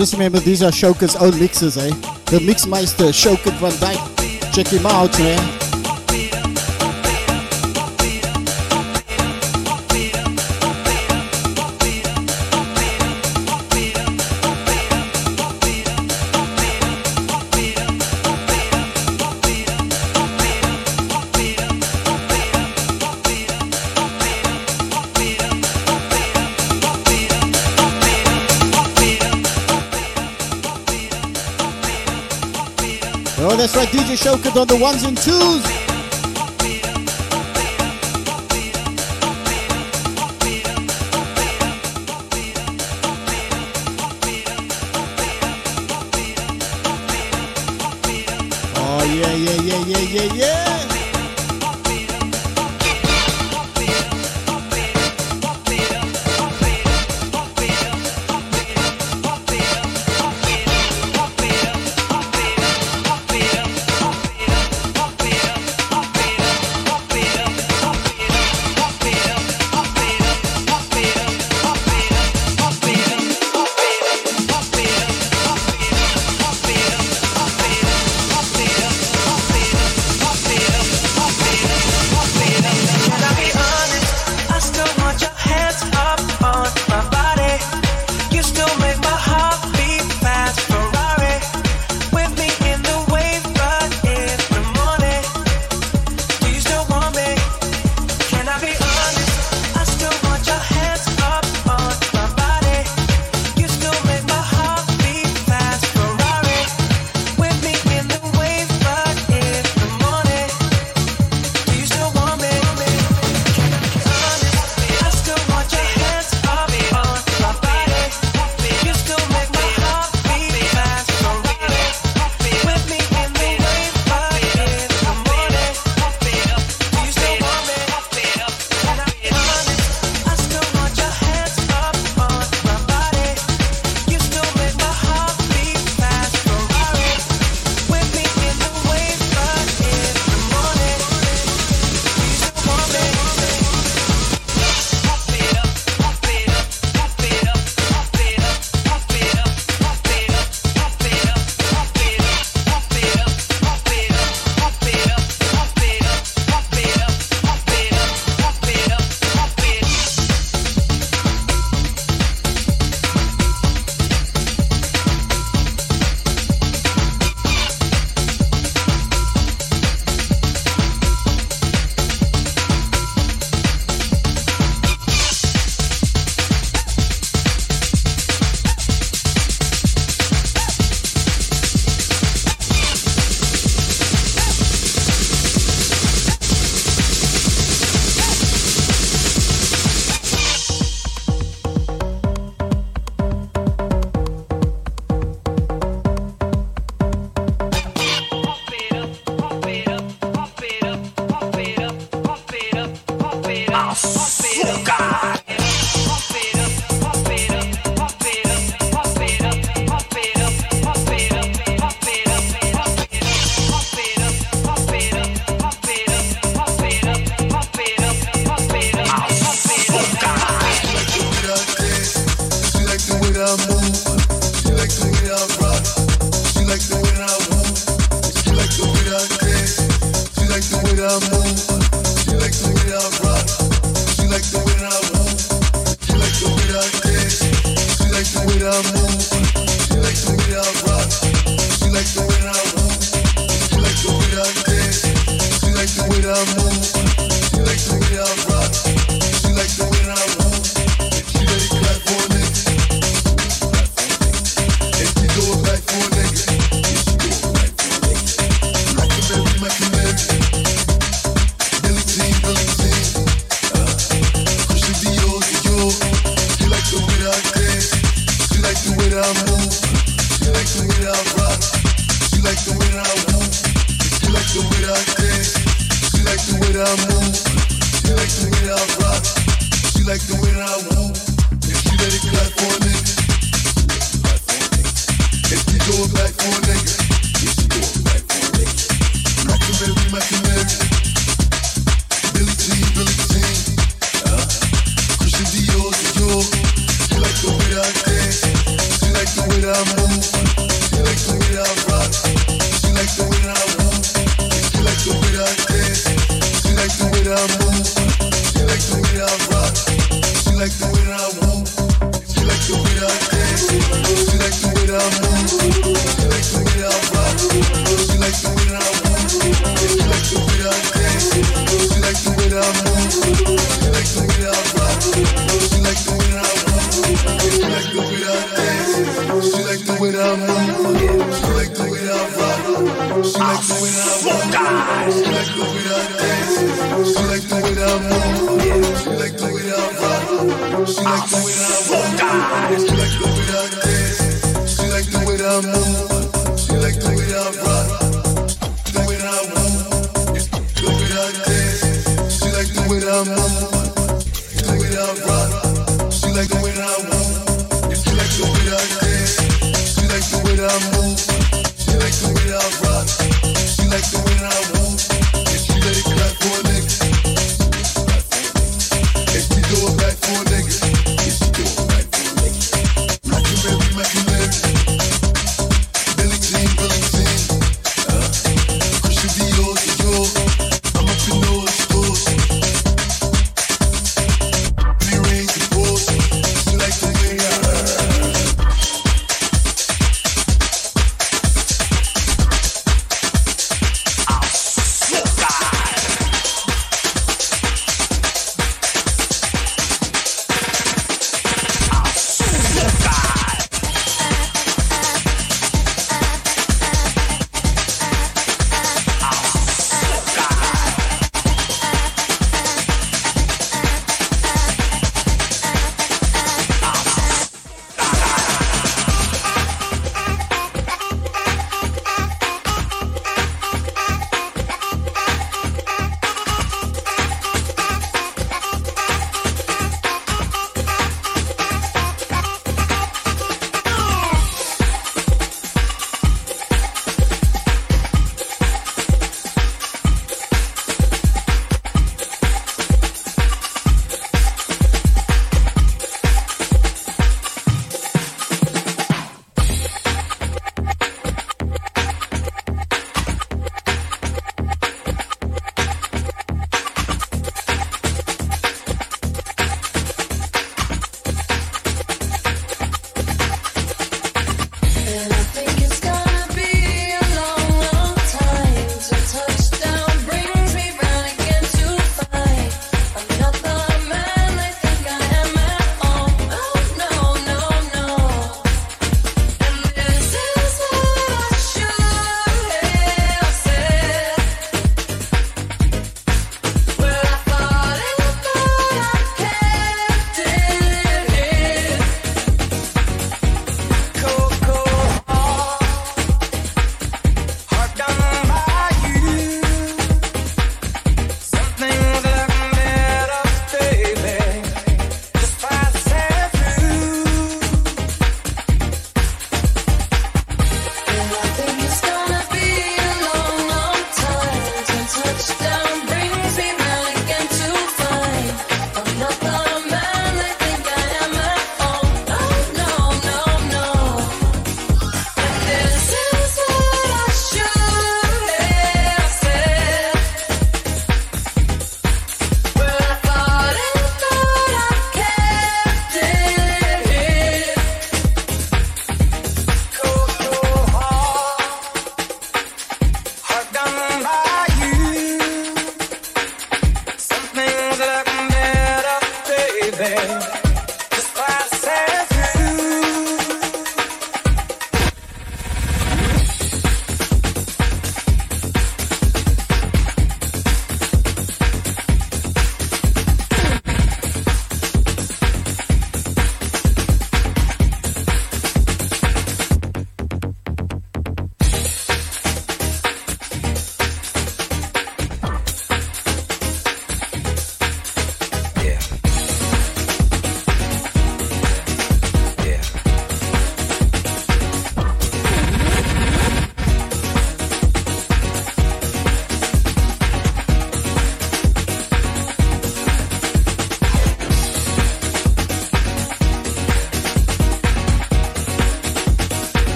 just remember these are Showkie's own mixes, eh? The Mixmeister Showkie van Dyke. Check him out, man. that's right, DJ Showkie on the ones and twos. Oh, yeah, yeah, yeah, yeah, yeah, yeah.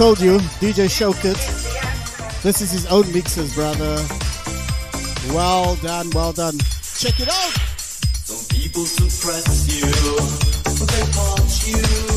Told you, DJ Showkie. This is his own mixes, brother. Well done, well done. Check it out. Some people suppress you, they punch you,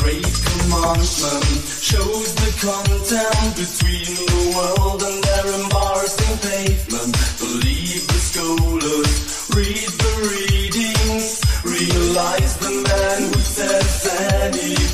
great commandment shows the content between the world and their embarrassing pavement. Believe the scholars, read the readings, realize the man who says anything.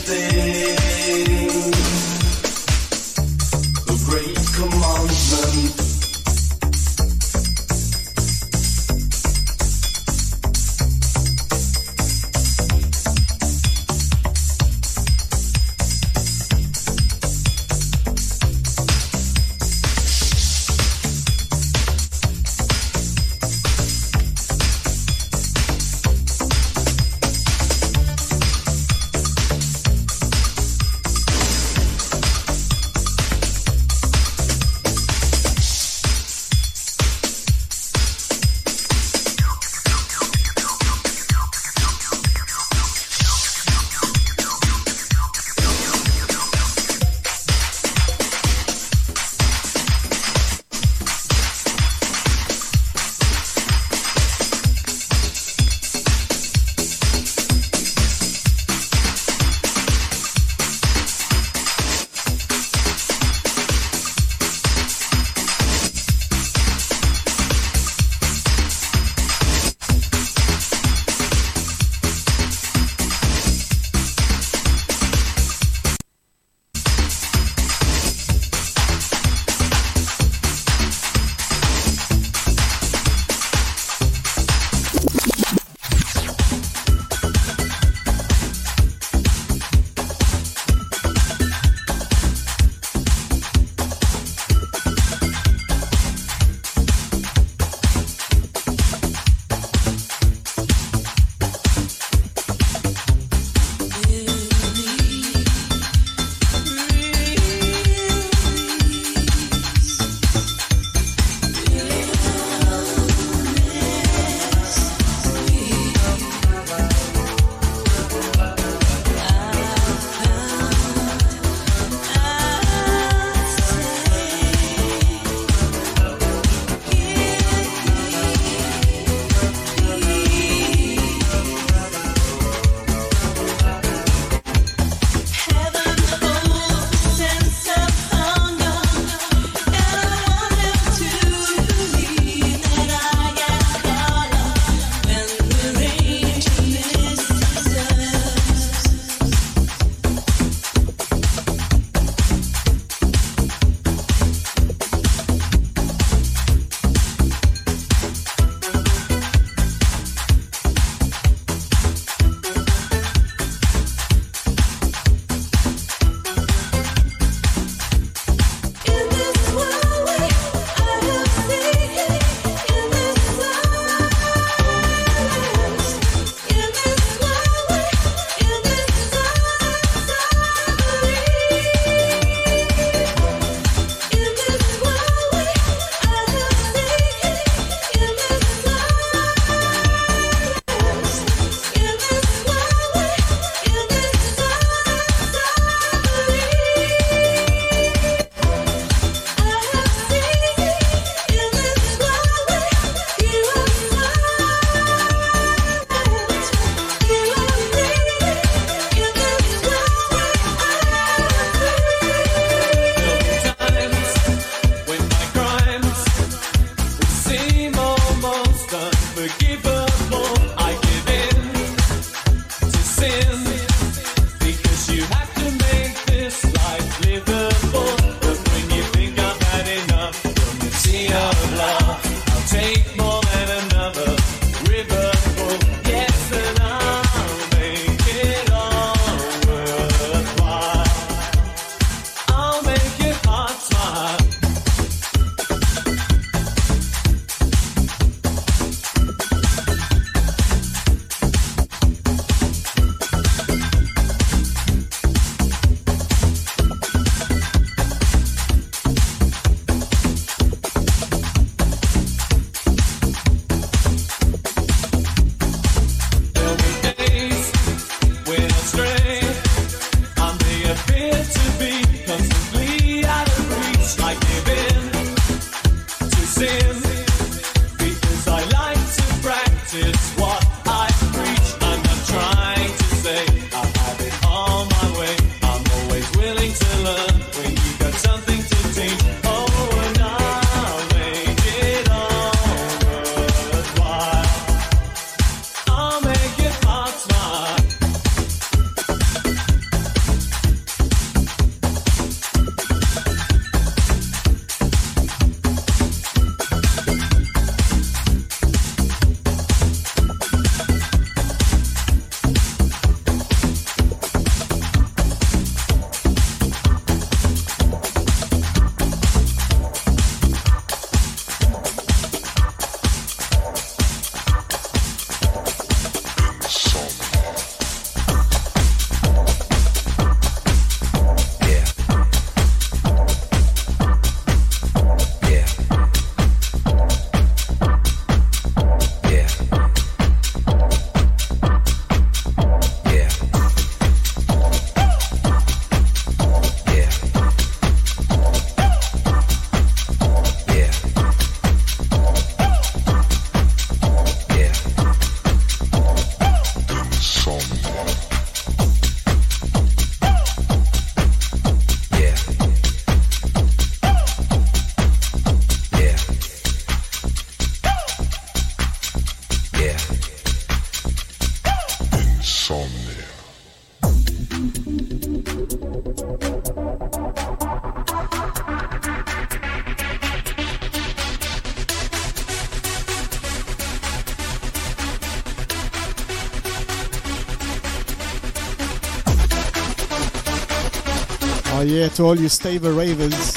Yeah, to all you stable ravens,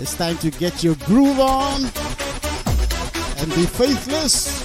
it's time to get your groove on and be faithless.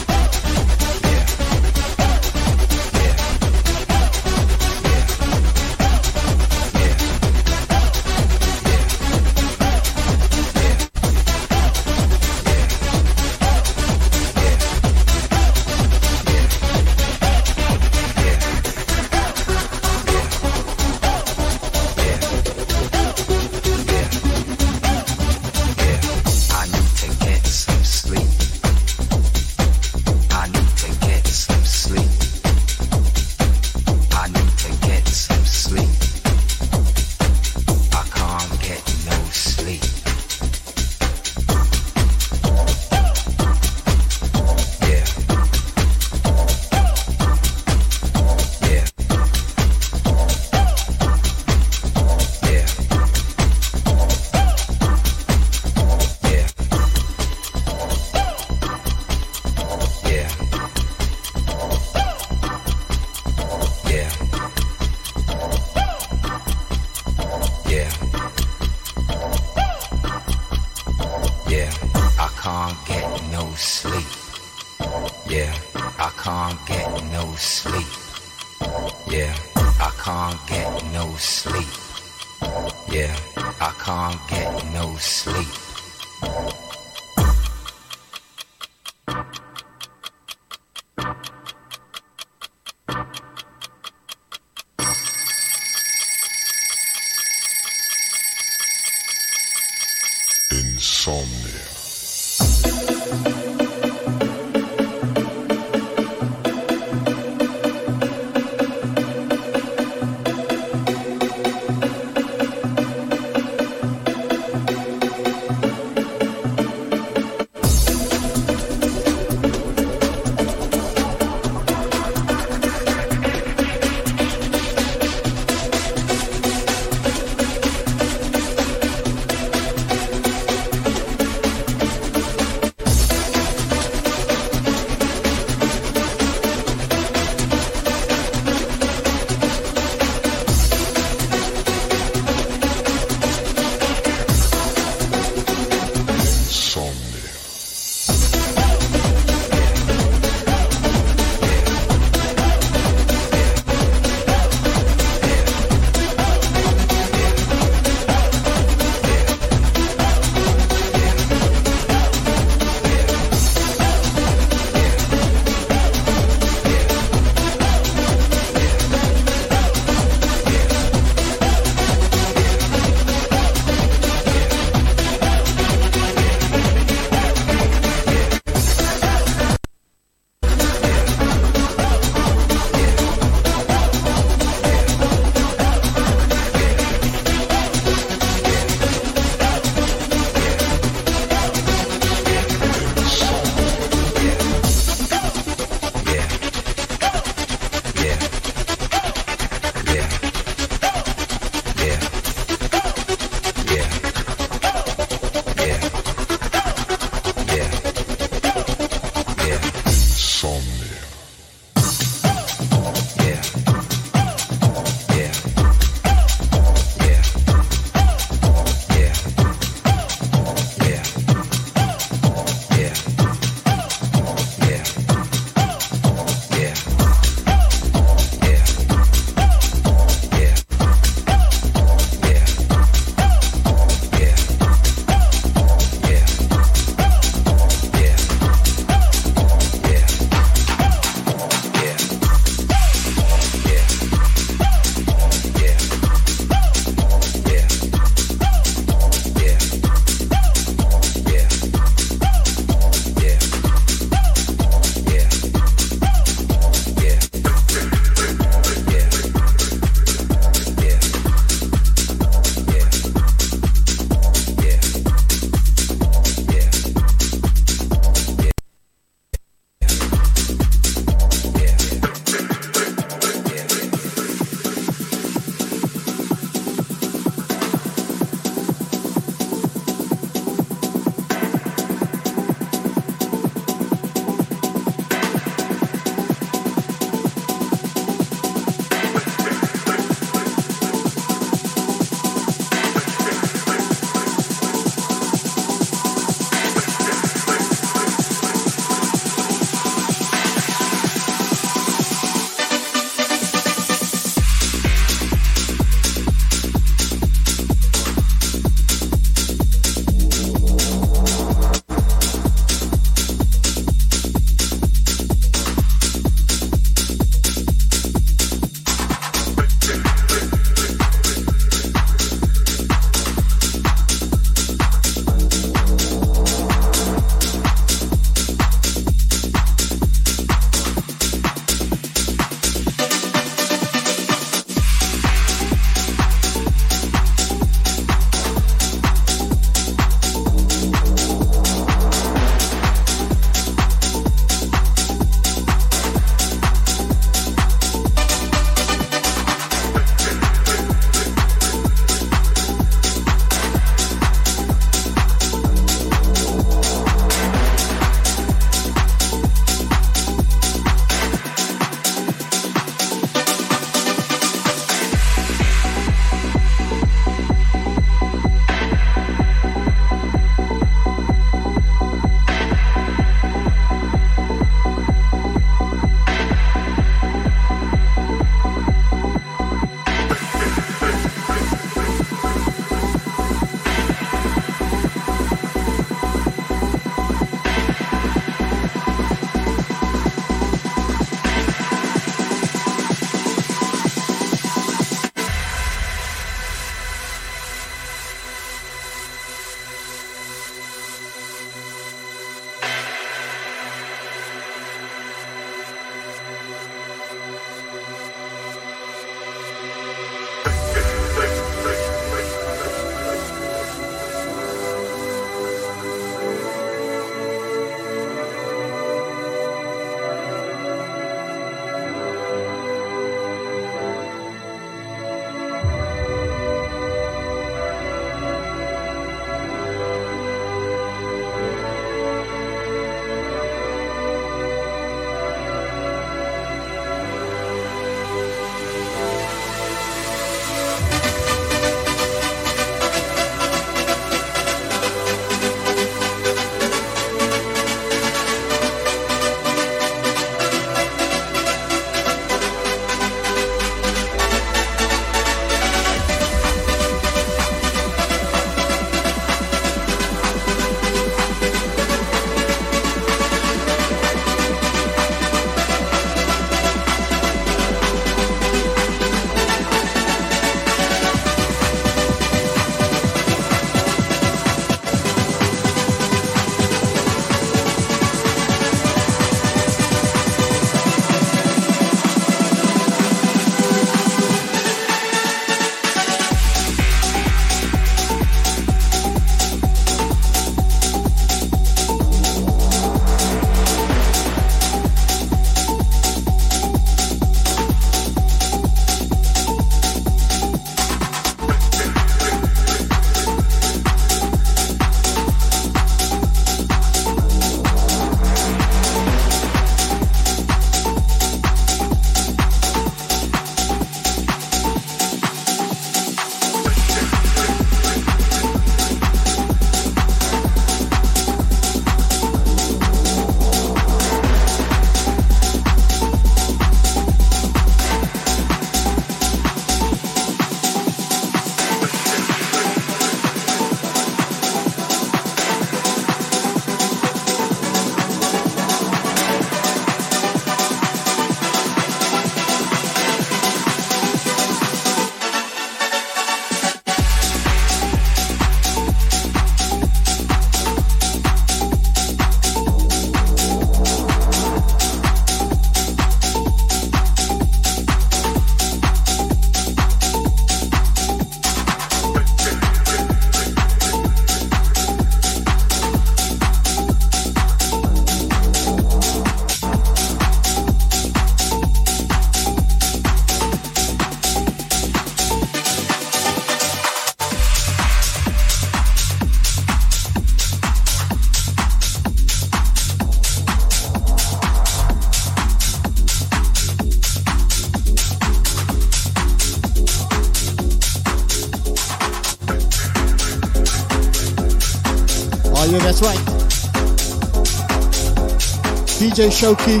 DJ Showkie.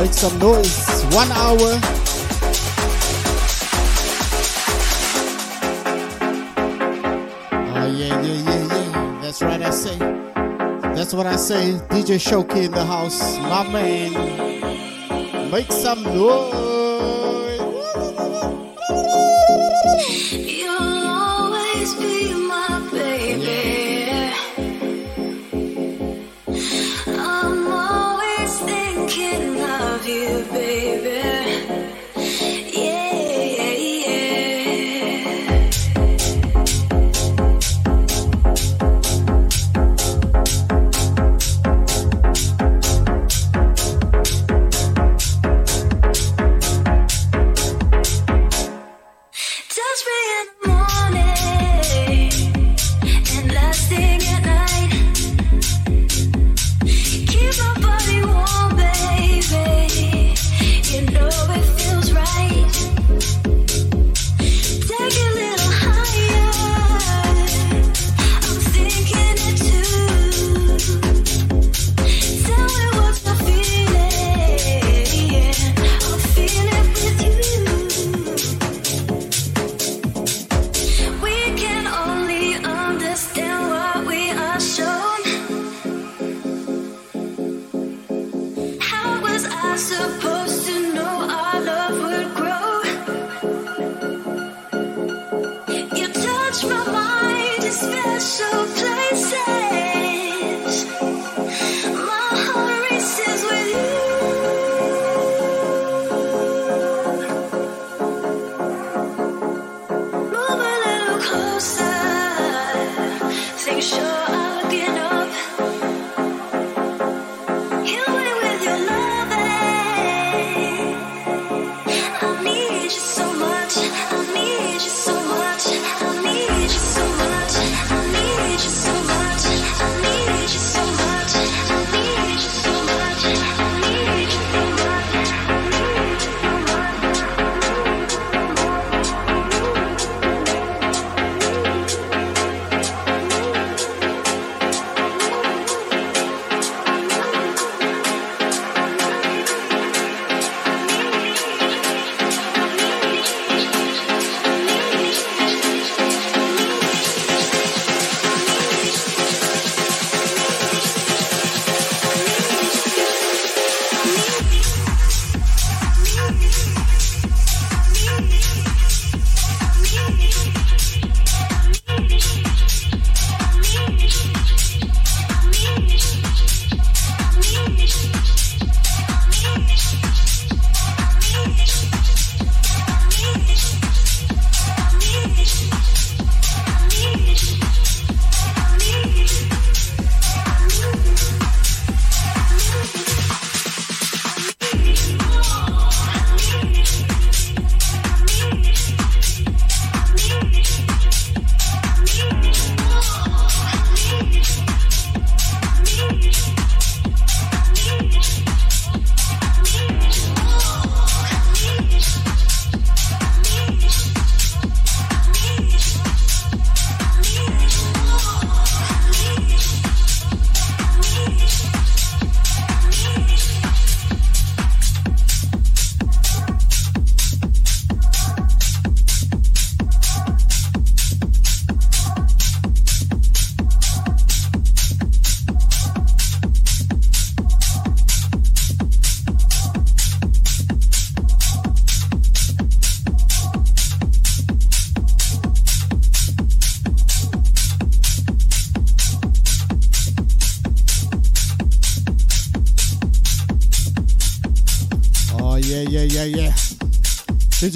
Make some noise. One hour. Oh, yeah, yeah, yeah, yeah. That's right, I say. That's what I say. DJ Showkie in the house. My man. Make some noise.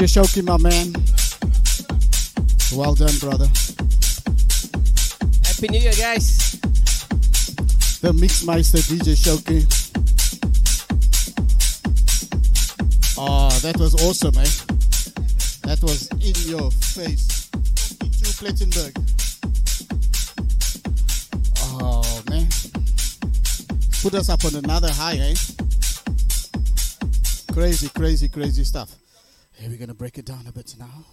DJ Showkie, my man. Well done, brother. Happy New Year, guys. The Mixmeister DJ Showkie. Oh, that was awesome, eh? That was in your face. 42 Plettenberg. Oh, man. Put us up on another high, eh? Crazy, crazy, crazy stuff. We're going to break it down a bit now.